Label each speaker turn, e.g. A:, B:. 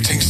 A: lifting